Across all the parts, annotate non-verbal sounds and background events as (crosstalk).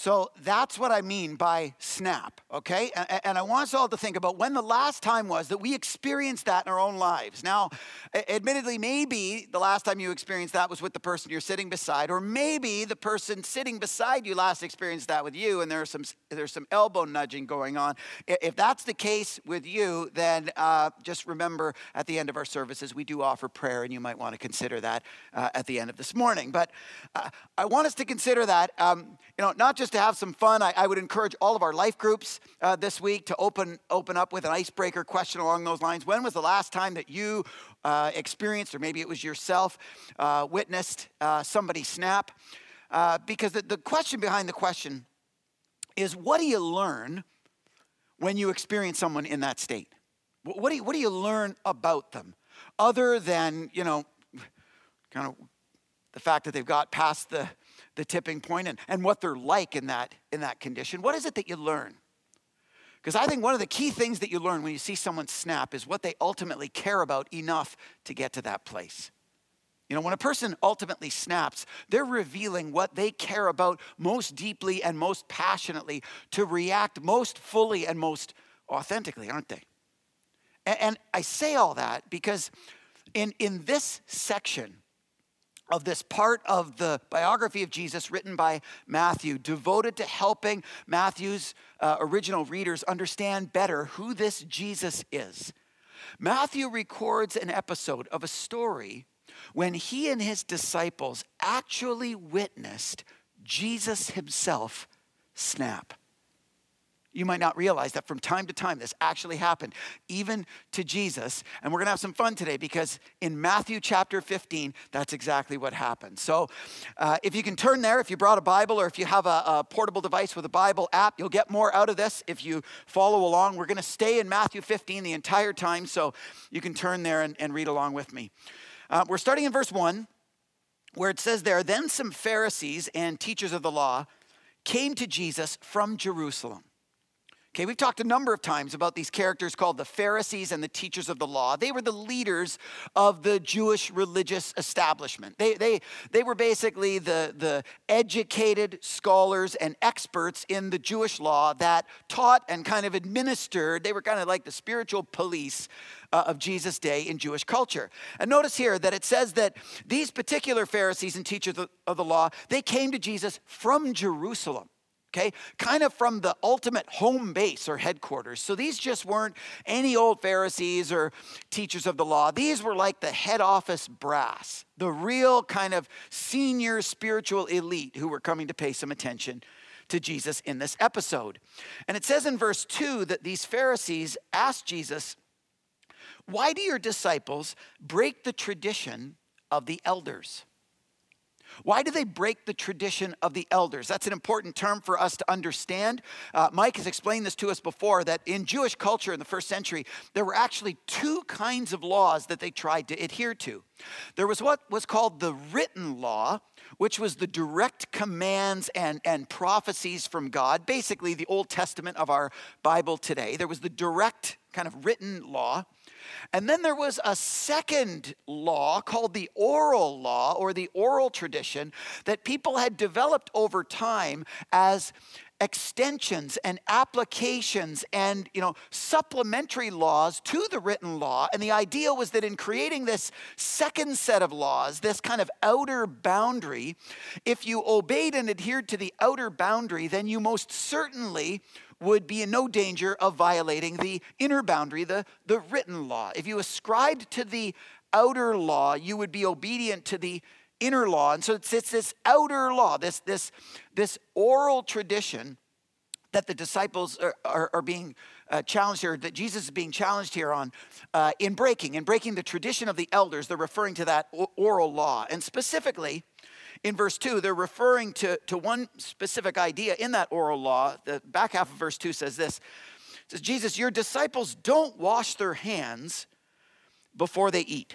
So that's what I mean by snap, okay? And, I want us all to think about when the last time was that we experienced that in our own lives. Now, admittedly, maybe the last time you experienced that was with the person you're sitting beside, or maybe the person sitting beside you last experienced that with you, and there's some there's some elbow nudging going on. If that's the case with you, then uh, just remember at the end of our services we do offer prayer, and you might want to consider that uh, at the end of this morning. But uh, I want us to consider that, um, you know, not just just to have some fun, I, I would encourage all of our life groups uh, this week to open, open up with an icebreaker question along those lines. When was the last time that you uh, experienced, or maybe it was yourself, uh, witnessed uh, somebody snap? Uh, because the, the question behind the question is what do you learn when you experience someone in that state? What do you, what do you learn about them other than, you know, kind of the fact that they've got past the the tipping point and, and what they're like in that, in that condition. What is it that you learn? Because I think one of the key things that you learn when you see someone snap is what they ultimately care about enough to get to that place. You know, when a person ultimately snaps, they're revealing what they care about most deeply and most passionately to react most fully and most authentically, aren't they? And, and I say all that because in, in this section, of this part of the biography of Jesus written by Matthew, devoted to helping Matthew's uh, original readers understand better who this Jesus is. Matthew records an episode of a story when he and his disciples actually witnessed Jesus himself snap. You might not realize that from time to time this actually happened, even to Jesus. And we're going to have some fun today because in Matthew chapter 15, that's exactly what happened. So uh, if you can turn there, if you brought a Bible or if you have a, a portable device with a Bible app, you'll get more out of this if you follow along. We're going to stay in Matthew 15 the entire time, so you can turn there and, and read along with me. Uh, we're starting in verse 1, where it says there, Then some Pharisees and teachers of the law came to Jesus from Jerusalem. Okay, we've talked a number of times about these characters called the Pharisees and the teachers of the law. They were the leaders of the Jewish religious establishment. They, they, they were basically the, the educated scholars and experts in the Jewish law that taught and kind of administered, they were kind of like the spiritual police uh, of Jesus' day in Jewish culture. And notice here that it says that these particular Pharisees and teachers of the law, they came to Jesus from Jerusalem okay? Kind of from the ultimate home base or headquarters. So these just weren't any old Pharisees or teachers of the law. These were like the head office brass, the real kind of senior spiritual elite who were coming to pay some attention to Jesus in this episode. And it says in verse 2 that these Pharisees asked Jesus, Why do your disciples break the tradition of the elders? Why do they break the tradition of the elders? That's an important term for us to understand. Uh, Mike has explained this to us before that in Jewish culture in the first century, there were actually two kinds of laws that they tried to adhere to. There was what was called the written law, which was the direct commands and, and prophecies from God, basically the Old Testament of our Bible today. There was the direct kind of written law. And then there was a second law called the oral law or the oral tradition that people had developed over time as extensions and applications and you know supplementary laws to the written law. And the idea was that in creating this second set of laws this kind of outer boundary if you obeyed and adhered to the outer boundary then you most certainly would be in no danger of violating the inner boundary, the, the written law. If you ascribed to the outer law, you would be obedient to the inner law. And so it's, it's this outer law, this, this, this oral tradition that the disciples are, are, are being uh, challenged here, that Jesus is being challenged here on uh, in breaking, in breaking the tradition of the elders. They're referring to that oral law. And specifically, in verse 2, they're referring to, to one specific idea in that oral law. The back half of verse 2 says this says, Jesus, your disciples don't wash their hands before they eat.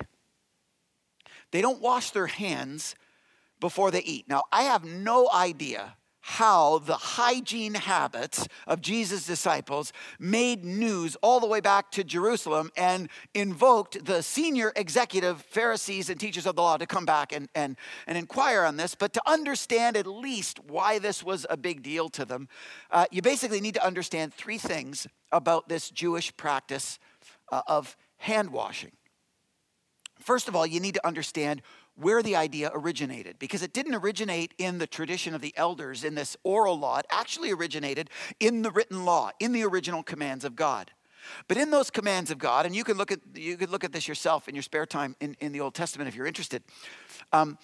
They don't wash their hands before they eat. Now, I have no idea how the hygiene habits of Jesus' disciples made news all the way back to Jerusalem and invoked the senior executive Pharisees and teachers of the law to come back and, and, and inquire on this. But to understand at least why this was a big deal to them, uh, you basically need to understand three things about this Jewish practice uh, of hand washing. First of all, you need to understand where the idea originated because it didn't originate in the tradition of the elders in this oral law. It actually originated in the written law, in the original commands of God. But in those commands of God, and you can look at you could look at this yourself in your spare time in, in the Old Testament if you're interested. Um,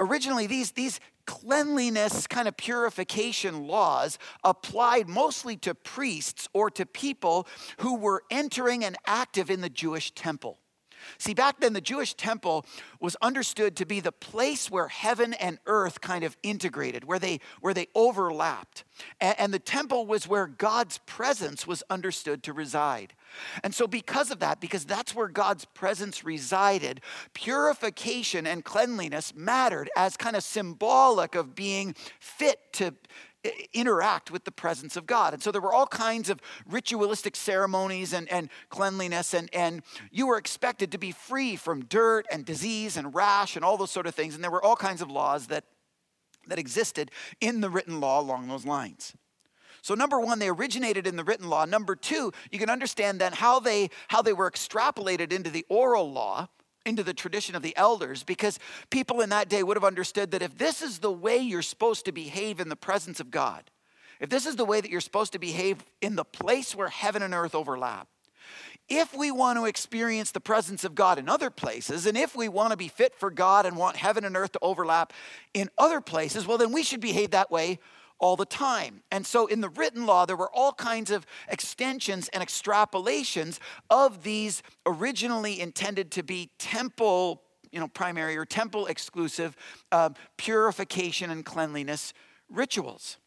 originally, these these cleanliness kind of purification laws applied mostly to priests or to people who were entering and active in the Jewish temple. See, back then, the Jewish temple was understood to be the place where heaven and earth kind of integrated, where they, where they overlapped. And, and the temple was where God's presence was understood to reside. And so, because of that, because that's where God's presence resided, purification and cleanliness mattered as kind of symbolic of being fit to interact with the presence of God. And so there were all kinds of ritualistic ceremonies and, and cleanliness, and, and you were expected to be free from dirt and disease and rash and all those sort of things. And there were all kinds of laws that, that existed in the written law along those lines. So number one, they originated in the written law. Number two, you can understand then how they how they were extrapolated into the oral law into the tradition of the elders because people in that day would have understood that if this is the way you're supposed to behave in the presence of God, if this is the way that you're supposed to behave in the place where heaven and earth overlap, if we want to experience the presence of God in other places, and if we want to be fit for God and want heaven and earth to overlap in other places, well, then we should behave that way all the time. And so in the written law, there were all kinds of extensions and extrapolations of these originally intended to be temple, you know, primary or temple exclusive uh, purification and cleanliness rituals.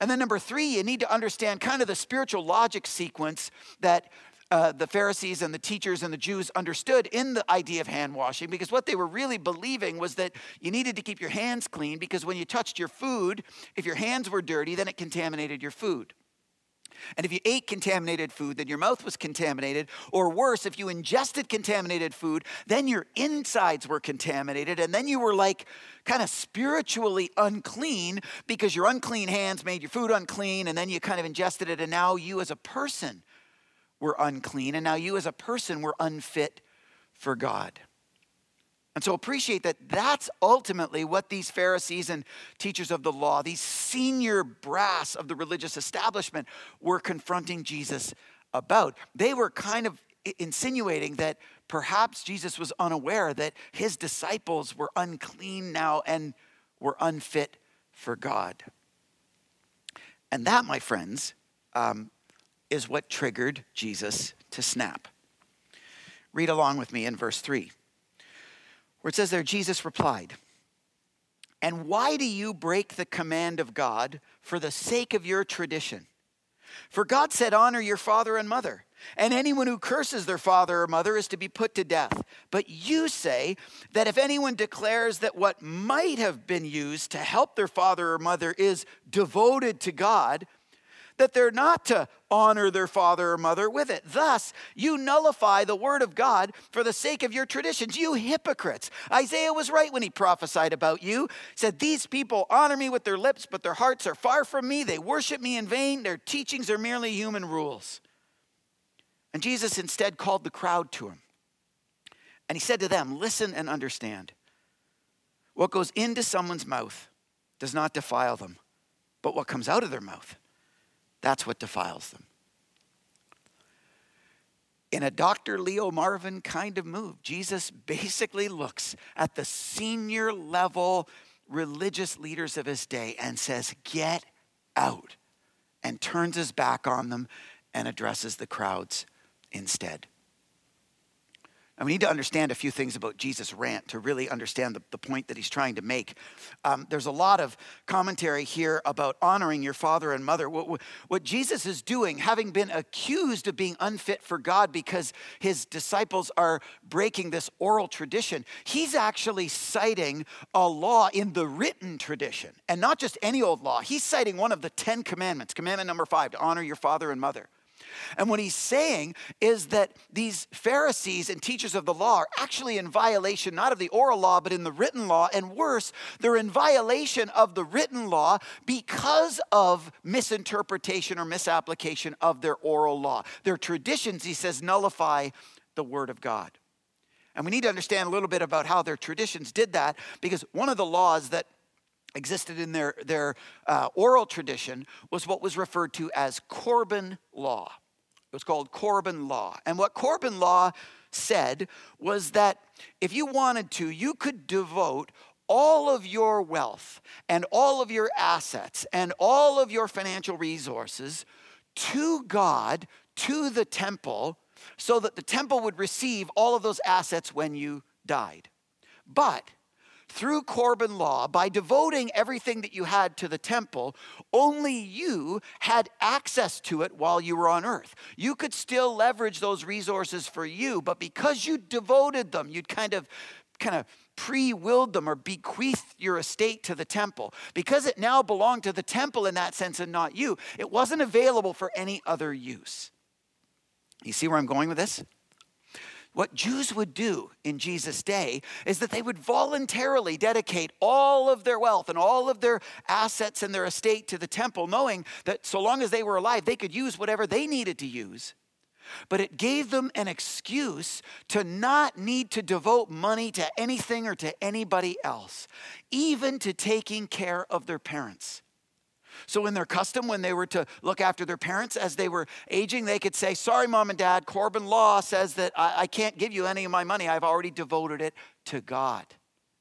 And then number three, you need to understand kind of the spiritual logic sequence that uh, the Pharisees and the teachers and the Jews understood in the idea of hand washing because what they were really believing was that you needed to keep your hands clean because when you touched your food, if your hands were dirty, then it contaminated your food. And if you ate contaminated food, then your mouth was contaminated. Or worse, if you ingested contaminated food, then your insides were contaminated. And then you were like kind of spiritually unclean because your unclean hands made your food unclean. And then you kind of ingested it. And now you as a person were unclean, and now you as a person were unfit for God. And so appreciate that that's ultimately what these Pharisees and teachers of the law, these senior brass of the religious establishment, were confronting Jesus about. They were kind of insinuating that perhaps Jesus was unaware that his disciples were unclean now and were unfit for God. And that, my friends, um, is what triggered Jesus to snap. Read along with me in verse 3, where it says there, Jesus replied, And why do you break the command of God for the sake of your tradition? For God said, Honor your father and mother. And anyone who curses their father or mother is to be put to death. But you say that if anyone declares that what might have been used to help their father or mother is devoted to God, that they're not to honor their father or mother with it. Thus, you nullify the word of God for the sake of your traditions, you hypocrites. Isaiah was right when he prophesied about you. Said, These people honor me with their lips, but their hearts are far from me. They worship me in vain. Their teachings are merely human rules. And Jesus instead called the crowd to him. And he said to them, Listen and understand. What goes into someone's mouth does not defile them, but what comes out of their mouth that's what defiles them. In a Dr. Leo Marvin kind of move, Jesus basically looks at the senior level religious leaders of his day and says, Get out, and turns his back on them and addresses the crowds instead. And we need to understand a few things about Jesus' rant to really understand the, the point that he's trying to make. Um, there's a lot of commentary here about honoring your father and mother. What, what Jesus is doing, having been accused of being unfit for God because his disciples are breaking this oral tradition, he's actually citing a law in the written tradition, and not just any old law. He's citing one of the Ten Commandments, commandment number five, to honor your father and mother. And what he's saying is that these Pharisees and teachers of the law are actually in violation not of the oral law, but in the written law. And worse, they're in violation of the written law because of misinterpretation or misapplication of their oral law. Their traditions, he says, nullify the word of God. And we need to understand a little bit about how their traditions did that because one of the laws that existed in their, their uh, oral tradition was what was referred to as Corban law. It was called Corban law. And what Corban law said was that if you wanted to, you could devote all of your wealth and all of your assets and all of your financial resources to God, to the temple, so that the temple would receive all of those assets when you died. But through Corban law, by devoting everything that you had to the temple, only you had access to it while you were on earth. You could still leverage those resources for you, but because you devoted them, you'd kind of kind of pre-willed them or bequeathed your estate to the temple. Because it now belonged to the temple in that sense and not you, it wasn't available for any other use. You see where I'm going with this? What Jews would do in Jesus' day is that they would voluntarily dedicate all of their wealth and all of their assets and their estate to the temple, knowing that so long as they were alive, they could use whatever they needed to use. But it gave them an excuse to not need to devote money to anything or to anybody else, even to taking care of their parents. So, in their custom, when they were to look after their parents as they were aging, they could say, Sorry, mom and dad, Corban law says that I, I can't give you any of my money. I've already devoted it to God.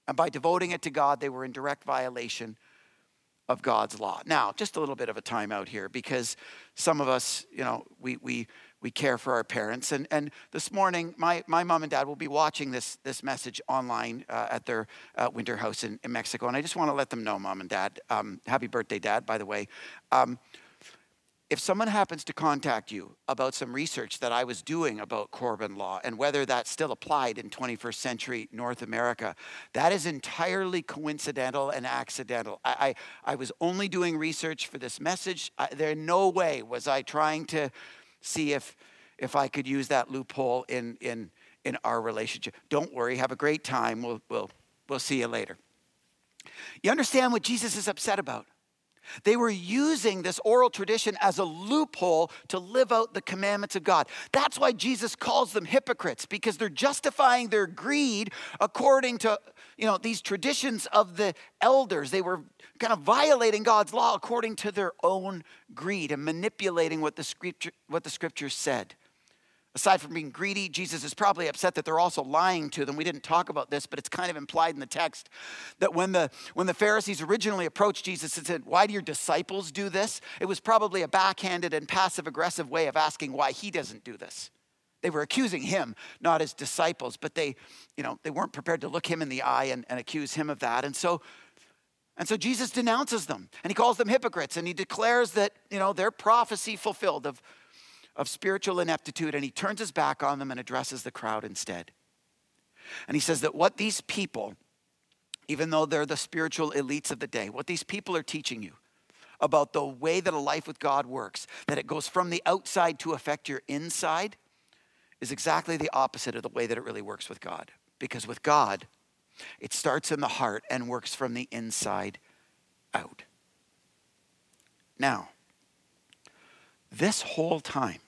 And by devoting it to God, they were in direct violation of God's law. Now, just a little bit of a timeout here because some of us, you know, we, we, we care for our parents. And, and this morning, my, my mom and dad will be watching this, this message online uh, at their uh, winter house in, in Mexico. And I just want to let them know, mom and dad, um, happy birthday, dad, by the way. Um, if someone happens to contact you about some research that I was doing about Corban law and whether that still applied in 21st century North America, that is entirely coincidental and accidental. I, I, I was only doing research for this message. I, there no way was I trying to see if if I could use that loophole in in in our relationship. Don't worry, have a great time. We'll we'll we'll see you later. You understand what Jesus is upset about? They were using this oral tradition as a loophole to live out the commandments of God. That's why Jesus calls them hypocrites because they're justifying their greed according to, you know, these traditions of the elders. They were kind of violating God's law according to their own greed and manipulating what the scripture what the scriptures said. Aside from being greedy, Jesus is probably upset that they're also lying to them. We didn't talk about this, but it's kind of implied in the text that when the, when the Pharisees originally approached Jesus and said, Why do your disciples do this? It was probably a backhanded and passive aggressive way of asking why he doesn't do this. They were accusing him, not his disciples, but they, you know, they weren't prepared to look him in the eye and, and accuse him of that. And so and so Jesus denounces them and he calls them hypocrites and he declares that, you know, their prophecy fulfilled of of spiritual ineptitude, and he turns his back on them and addresses the crowd instead. And he says that what these people, even though they're the spiritual elites of the day, what these people are teaching you about the way that a life with God works, that it goes from the outside to affect your inside, is exactly the opposite of the way that it really works with God. Because with God, it starts in the heart and works from the inside out. Now, this whole time,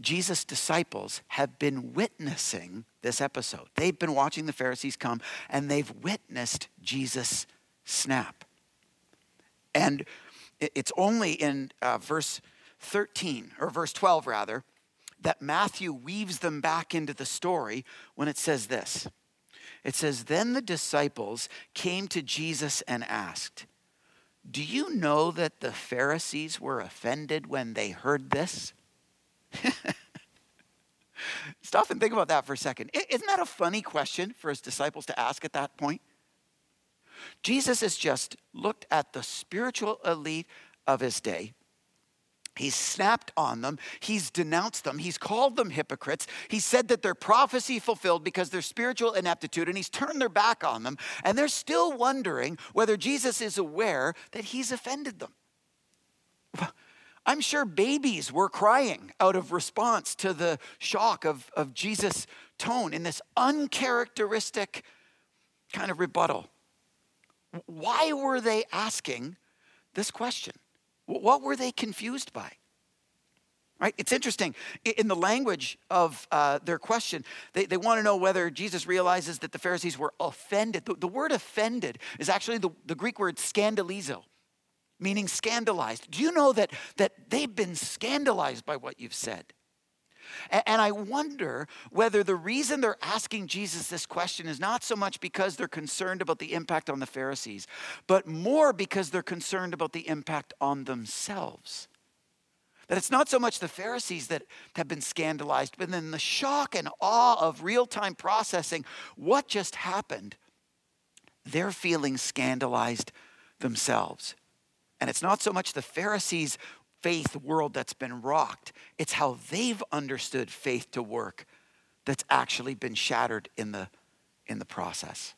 Jesus' disciples have been witnessing this episode. They've been watching the Pharisees come and they've witnessed Jesus snap. And it's only in uh, verse 13, or verse 12 rather, that Matthew weaves them back into the story when it says this. It says, Then the disciples came to Jesus and asked, Do you know that the Pharisees were offended when they heard this? (laughs) Stop and think about that for a second. Isn't that a funny question for his disciples to ask at that point? Jesus has just looked at the spiritual elite of his day. He's snapped on them. He's denounced them. He's called them hypocrites. He said that their prophecy fulfilled because their spiritual ineptitude, and he's turned their back on them. And they're still wondering whether Jesus is aware that he's offended them. (laughs) I'm sure babies were crying out of response to the shock of, of Jesus' tone in this uncharacteristic kind of rebuttal. Why were they asking this question? What were they confused by? Right? It's interesting. In the language of uh, their question, they, they want to know whether Jesus realizes that the Pharisees were offended. The, the word offended is actually the, the Greek word scandalizo meaning scandalized. Do you know that, that they've been scandalized by what you've said? And I wonder whether the reason they're asking Jesus this question is not so much because they're concerned about the impact on the Pharisees, but more because they're concerned about the impact on themselves. That it's not so much the Pharisees that have been scandalized, but then the shock and awe of real time processing what just happened, they're feeling scandalized themselves. And it's not so much the Pharisees' faith world that's been rocked, it's how they've understood faith to work that's actually been shattered in the, in the process.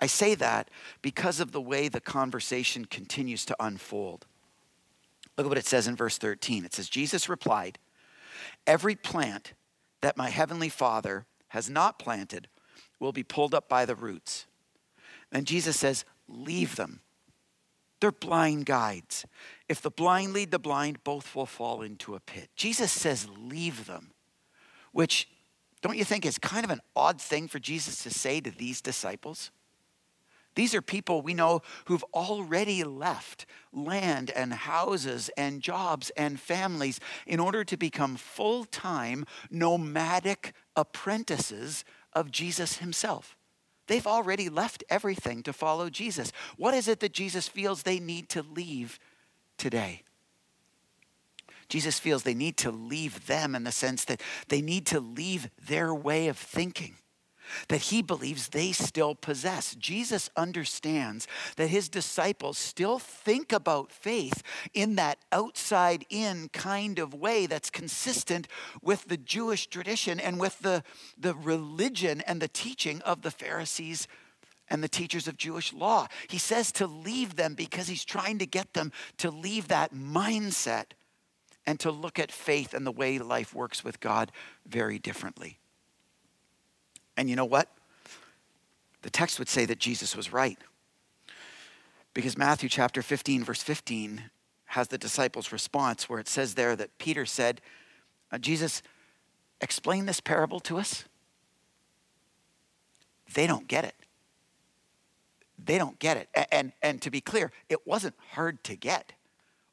I say that because of the way the conversation continues to unfold. Look at what it says in verse 13. It says, Jesus replied, Every plant that my heavenly Father has not planted will be pulled up by the roots. And Jesus says, Leave them. They're blind guides. If the blind lead the blind, both will fall into a pit. Jesus says, leave them, which don't you think is kind of an odd thing for Jesus to say to these disciples? These are people we know who've already left land and houses and jobs and families in order to become full time nomadic apprentices of Jesus himself. They've already left everything to follow Jesus. What is it that Jesus feels they need to leave today? Jesus feels they need to leave them in the sense that they need to leave their way of thinking that he believes they still possess. Jesus understands that his disciples still think about faith in that outside in kind of way that's consistent with the Jewish tradition and with the, the religion and the teaching of the Pharisees and the teachers of Jewish law. He says to leave them because he's trying to get them to leave that mindset and to look at faith and the way life works with God very differently. And you know what? The text would say that Jesus was right. Because Matthew chapter 15, verse 15, has the disciples' response where it says there that Peter said, uh, Jesus, explain this parable to us. They don't get it. They don't get it. And, and, and to be clear, it wasn't hard to get.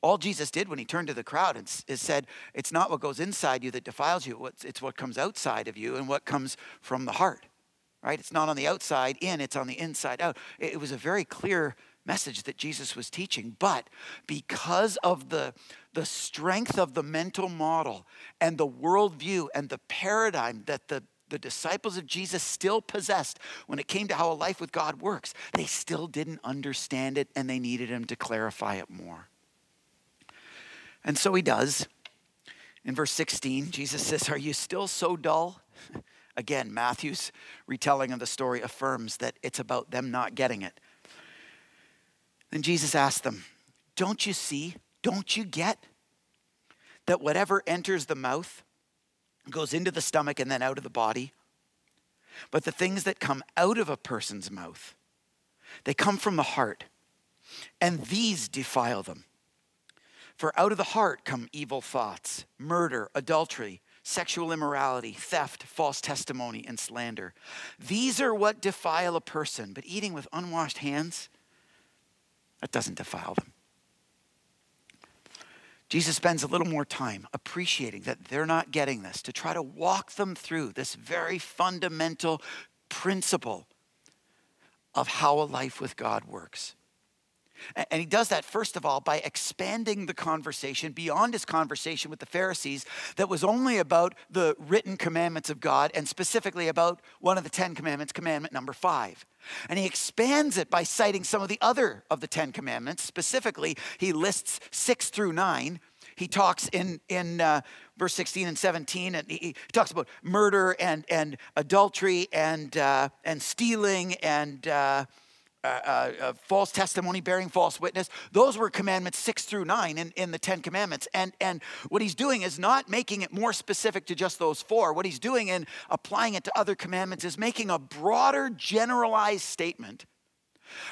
All Jesus did when he turned to the crowd and is said, It's not what goes inside you that defiles you, it's what comes outside of you and what comes from the heart. Right? It's not on the outside in, it's on the inside out. It was a very clear message that Jesus was teaching. But because of the, the strength of the mental model and the worldview and the paradigm that the, the disciples of Jesus still possessed when it came to how a life with God works, they still didn't understand it and they needed him to clarify it more. And so he does. In verse 16, Jesus says, Are you still so dull? (laughs) Again, Matthew's retelling of the story affirms that it's about them not getting it. Then Jesus asked them, Don't you see? Don't you get that whatever enters the mouth goes into the stomach and then out of the body? But the things that come out of a person's mouth, they come from the heart, and these defile them. For out of the heart come evil thoughts, murder, adultery, sexual immorality, theft, false testimony, and slander. These are what defile a person, but eating with unwashed hands, that doesn't defile them. Jesus spends a little more time appreciating that they're not getting this, to try to walk them through this very fundamental principle of how a life with God works. And he does that, first of all, by expanding the conversation beyond his conversation with the Pharisees that was only about the written commandments of God and specifically about one of the Ten Commandments, commandment number five. And he expands it by citing some of the other of the Ten Commandments. Specifically, he lists six through nine. He talks in, in uh, verse 16 and 17, and he, he, talks about murder and, and adultery and, uh, and stealing and. Uh, uh, uh, uh, false testimony, bearing false witness. Those were commandments six through nine in, in the Ten Commandments. And, and what he's doing is not making it more specific to just those four. What he's doing in applying it to other commandments is making a broader, generalized statement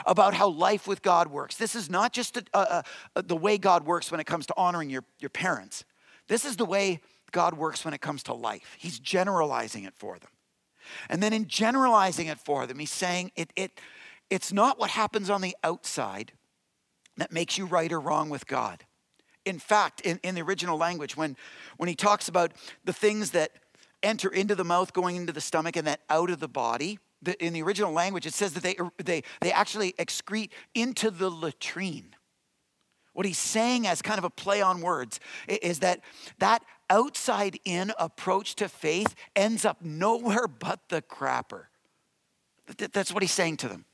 about how life with God works. This is not just a, a, a, the way God works when it comes to honoring your, your parents, this is the way God works when it comes to life. He's generalizing it for them. And then in generalizing it for them, he's saying it, it, it's not what happens on the outside that makes you right or wrong with God. In fact, in, in the original language, when, when he talks about the things that enter into the mouth, going into the stomach, and then out of the body, the, in the original language, it says that they, they, they actually excrete into the latrine. What he's saying as kind of a play on words is that that outside in approach to faith ends up nowhere but the crapper. That's what he's saying to them.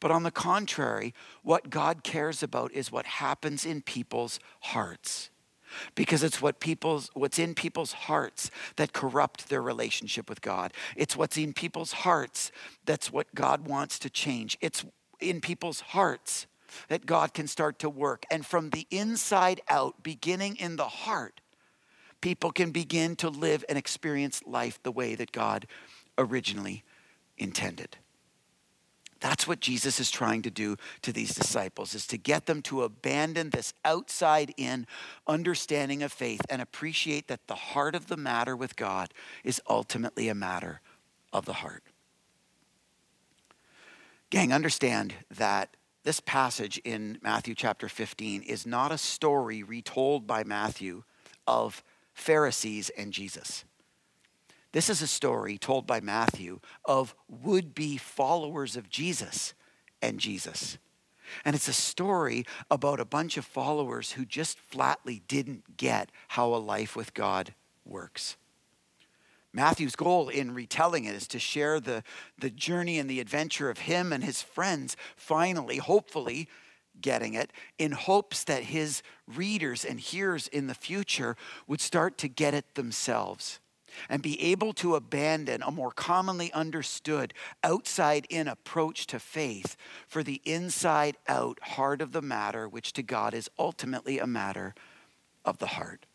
But on the contrary, what God cares about is what happens in people's hearts. Because it's what people's what's in people's hearts that corrupt their relationship with God. It's what's in people's hearts that's what God wants to change. It's in people's hearts that God can start to work. And from the inside out, beginning in the heart, people can begin to live and experience life the way that God originally intended. That's what Jesus is trying to do to these disciples is to get them to abandon this outside in understanding of faith and appreciate that the heart of the matter with God is ultimately a matter of the heart. Gang, understand that this passage in Matthew chapter 15 is not a story retold by Matthew of Pharisees and Jesus. This is a story told by Matthew of would be followers of Jesus and Jesus. And it's a story about a bunch of followers who just flatly didn't get how a life with God works. Matthew's goal in retelling it is to share the, the journey and the adventure of him and his friends finally, hopefully, getting it in hopes that his readers and hearers in the future would start to get it themselves and be able to abandon a more commonly understood outside in approach to faith for the inside out heart of the matter, which to God is ultimately a matter of the heart.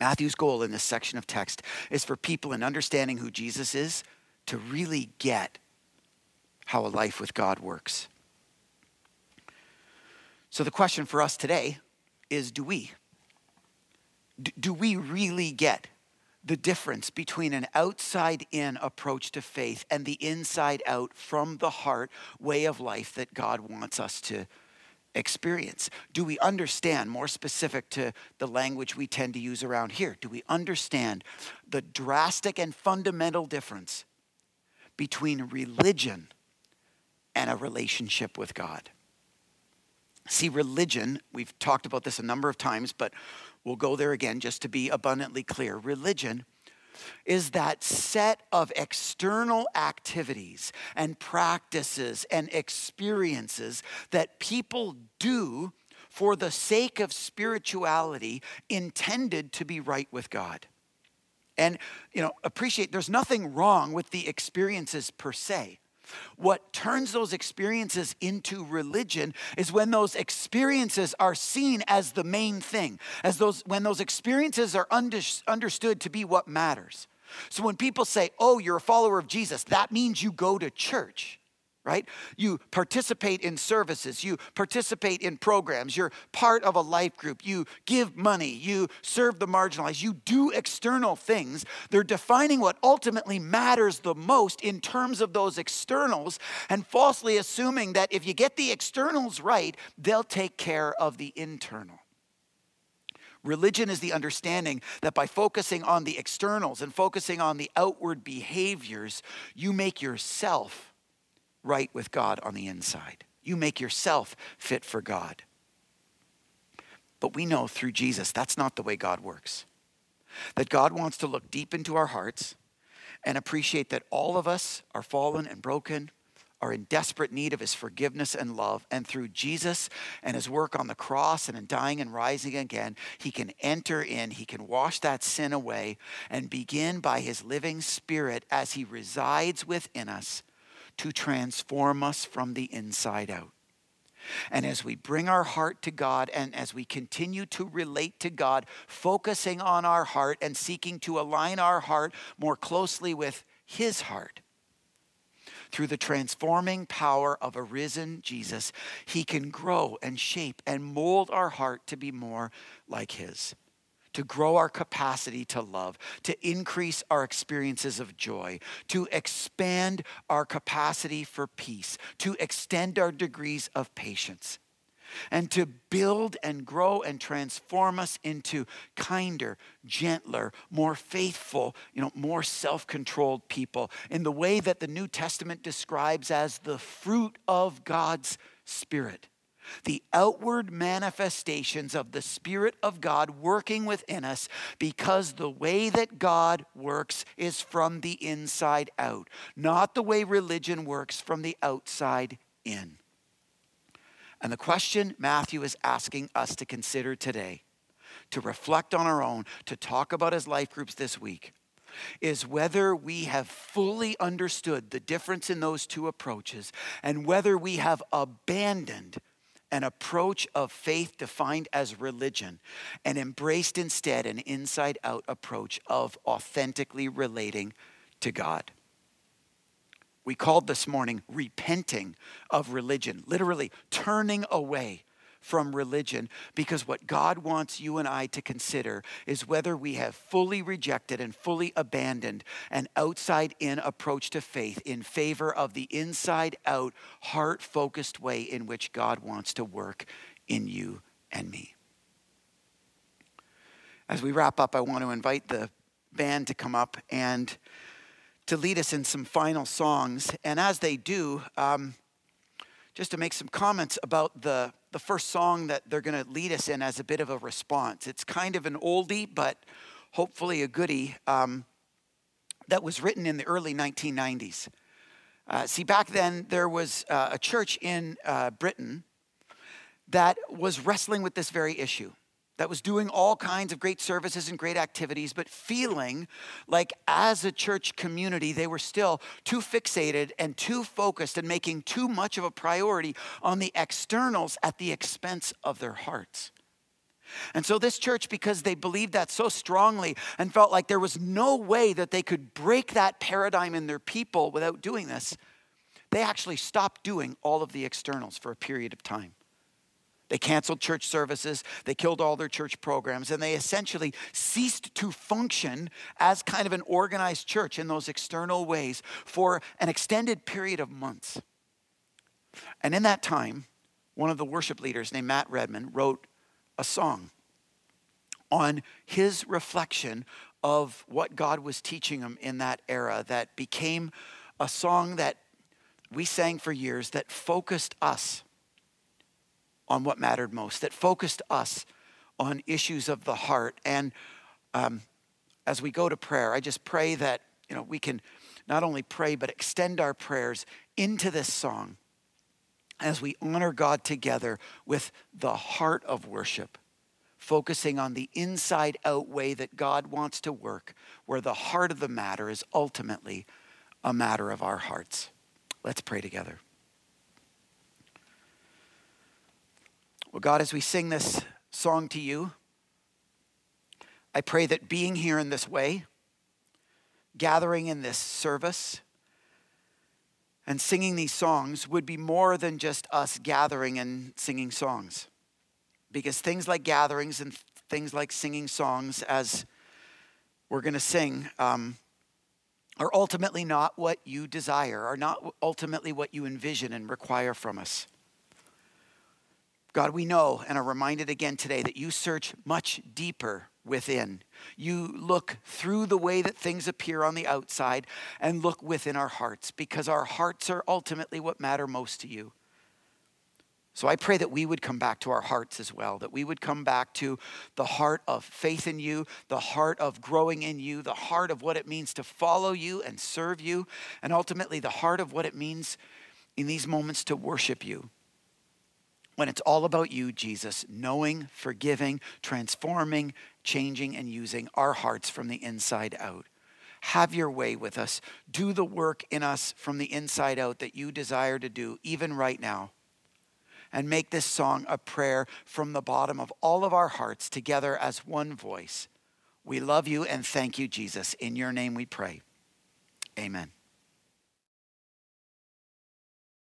Matthew's goal in this section of text is for people in understanding who Jesus is to really get how a life with God works. So, the question for us today is do we? Do we really get the difference between an outside in approach to faith and the inside out from the heart way of life that God wants us to experience? Do we understand, more specific to the language we tend to use around here, do we understand the drastic and fundamental difference between religion and a relationship with God? See, religion, we've talked about this a number of times, but We'll go there again just to be abundantly clear. Religion is that set of external activities and practices and experiences that people do for the sake of spirituality intended to be right with God. And, you know, appreciate there's nothing wrong with the experiences per se. What turns those experiences into religion is when those experiences are seen as the main thing, as those when those experiences are under, understood to be what matters. So when people say, "Oh, you're a follower of Jesus," that means you go to church right? You participate in services, you participate in programs, you're part of a life group, you give money, you serve the marginalized, you do external things. They're defining what ultimately matters the most in terms of those externals and falsely assuming that if you get the externals right, they'll take care of the internal. Religion is the understanding that by focusing on the externals and focusing on the outward behaviors, you make yourself right with God on the inside. You make yourself fit for God. But we know through Jesus that's not the way God works. That God wants to look deep into our hearts and appreciate that all of us are fallen and broken, are in desperate need of his forgiveness and love. And through Jesus and his work on the cross and in dying and rising again, he can enter in, he can wash that sin away and begin by his living spirit as he resides within us to transform us from the inside out. And as we bring our heart to God and as we continue to relate to God, focusing on our heart and seeking to align our heart more closely with His heart, through the transforming power of a risen Jesus, He can grow and shape and mold our heart to be more like His to grow our capacity to love, to increase our experiences of joy, to expand our capacity for peace, to extend our degrees of patience, and to build and grow and transform us into kinder, gentler, more faithful, you know, more self-controlled people in the way that the New Testament describes as the fruit of God's spirit the outward manifestations of the Spirit of God working within us because the way that God works is from the inside out, not the way religion works from the outside in. And the question Matthew is asking us to consider today, to reflect on our own, to talk about as life groups this week, is whether we have fully understood the difference in those two approaches and whether we have abandoned an approach of faith defined as religion and embraced instead an inside out approach of authentically relating to God. We called this morning repenting of religion, literally turning away from religion because what God wants you and I to consider is whether we have fully rejected and fully abandoned an outside in approach to faith in favor of the inside out, heart focused way in which God wants to work in you and me. As we wrap up, I want to invite the band to come up and to lead us in some final songs. And as they do, um, just to make some comments about the the first song that they're going to lead us in as a bit of a response. It's kind of an oldie, but hopefully a goodie um, that was written in the early 1990s. Uh, see, back then there was uh, a church in uh, Britain that was wrestling with this very issue that was doing all kinds of great services and great activities, but feeling like as a church community, they were still too fixated and too focused and making too much of a priority on the externals at the expense of their hearts. And so, this church, because they believed that so strongly and felt like there was no way that they could break that paradigm in their people without doing this, they actually stopped doing all of the externals for a period of time. They canceled church services, they killed all their church programs, and they essentially ceased to function as kind of an organized church in those external ways for an extended period of months. And in that time, one of the worship leaders named Matt Redman wrote a song on his reflection of what God was teaching him in that era that became a song that we sang for years that focused us on what mattered most, that focused us on issues of the heart. And um, as we go to prayer, I just pray that you know we can not only pray but extend our prayers into this song as we honor God together with the heart of worship, focusing on the inside out way that God wants to work, where the heart of the matter is ultimately a matter of our hearts. Let's pray together. Well, God, as we sing this song to you, I pray that being here in this way, gathering in this service, and singing these songs would be more than just us gathering and singing songs. Because things like gatherings and things like singing songs, as we're going to sing, um, are ultimately not what you desire, are not ultimately what you envision and require from us. God, we know and are reminded again today that you search much deeper within. You look through the way that things appear on the outside and look within our hearts because our hearts are ultimately what matter most to you. So I pray that we would come back to our hearts as well, that we would come back to the heart of faith in you, the heart of growing in you, the heart of what it means to follow you and serve you, and ultimately the heart of what it means in these moments to worship you. When it's all about you, Jesus, knowing, forgiving, transforming, changing, and using our hearts from the inside out. Have your way with us. Do the work in us from the inside out that you desire to do, even right now and make this song a prayer from the bottom of all of our hearts together as one voice. We love you and thank you, Jesus. In your name we pray. Amen.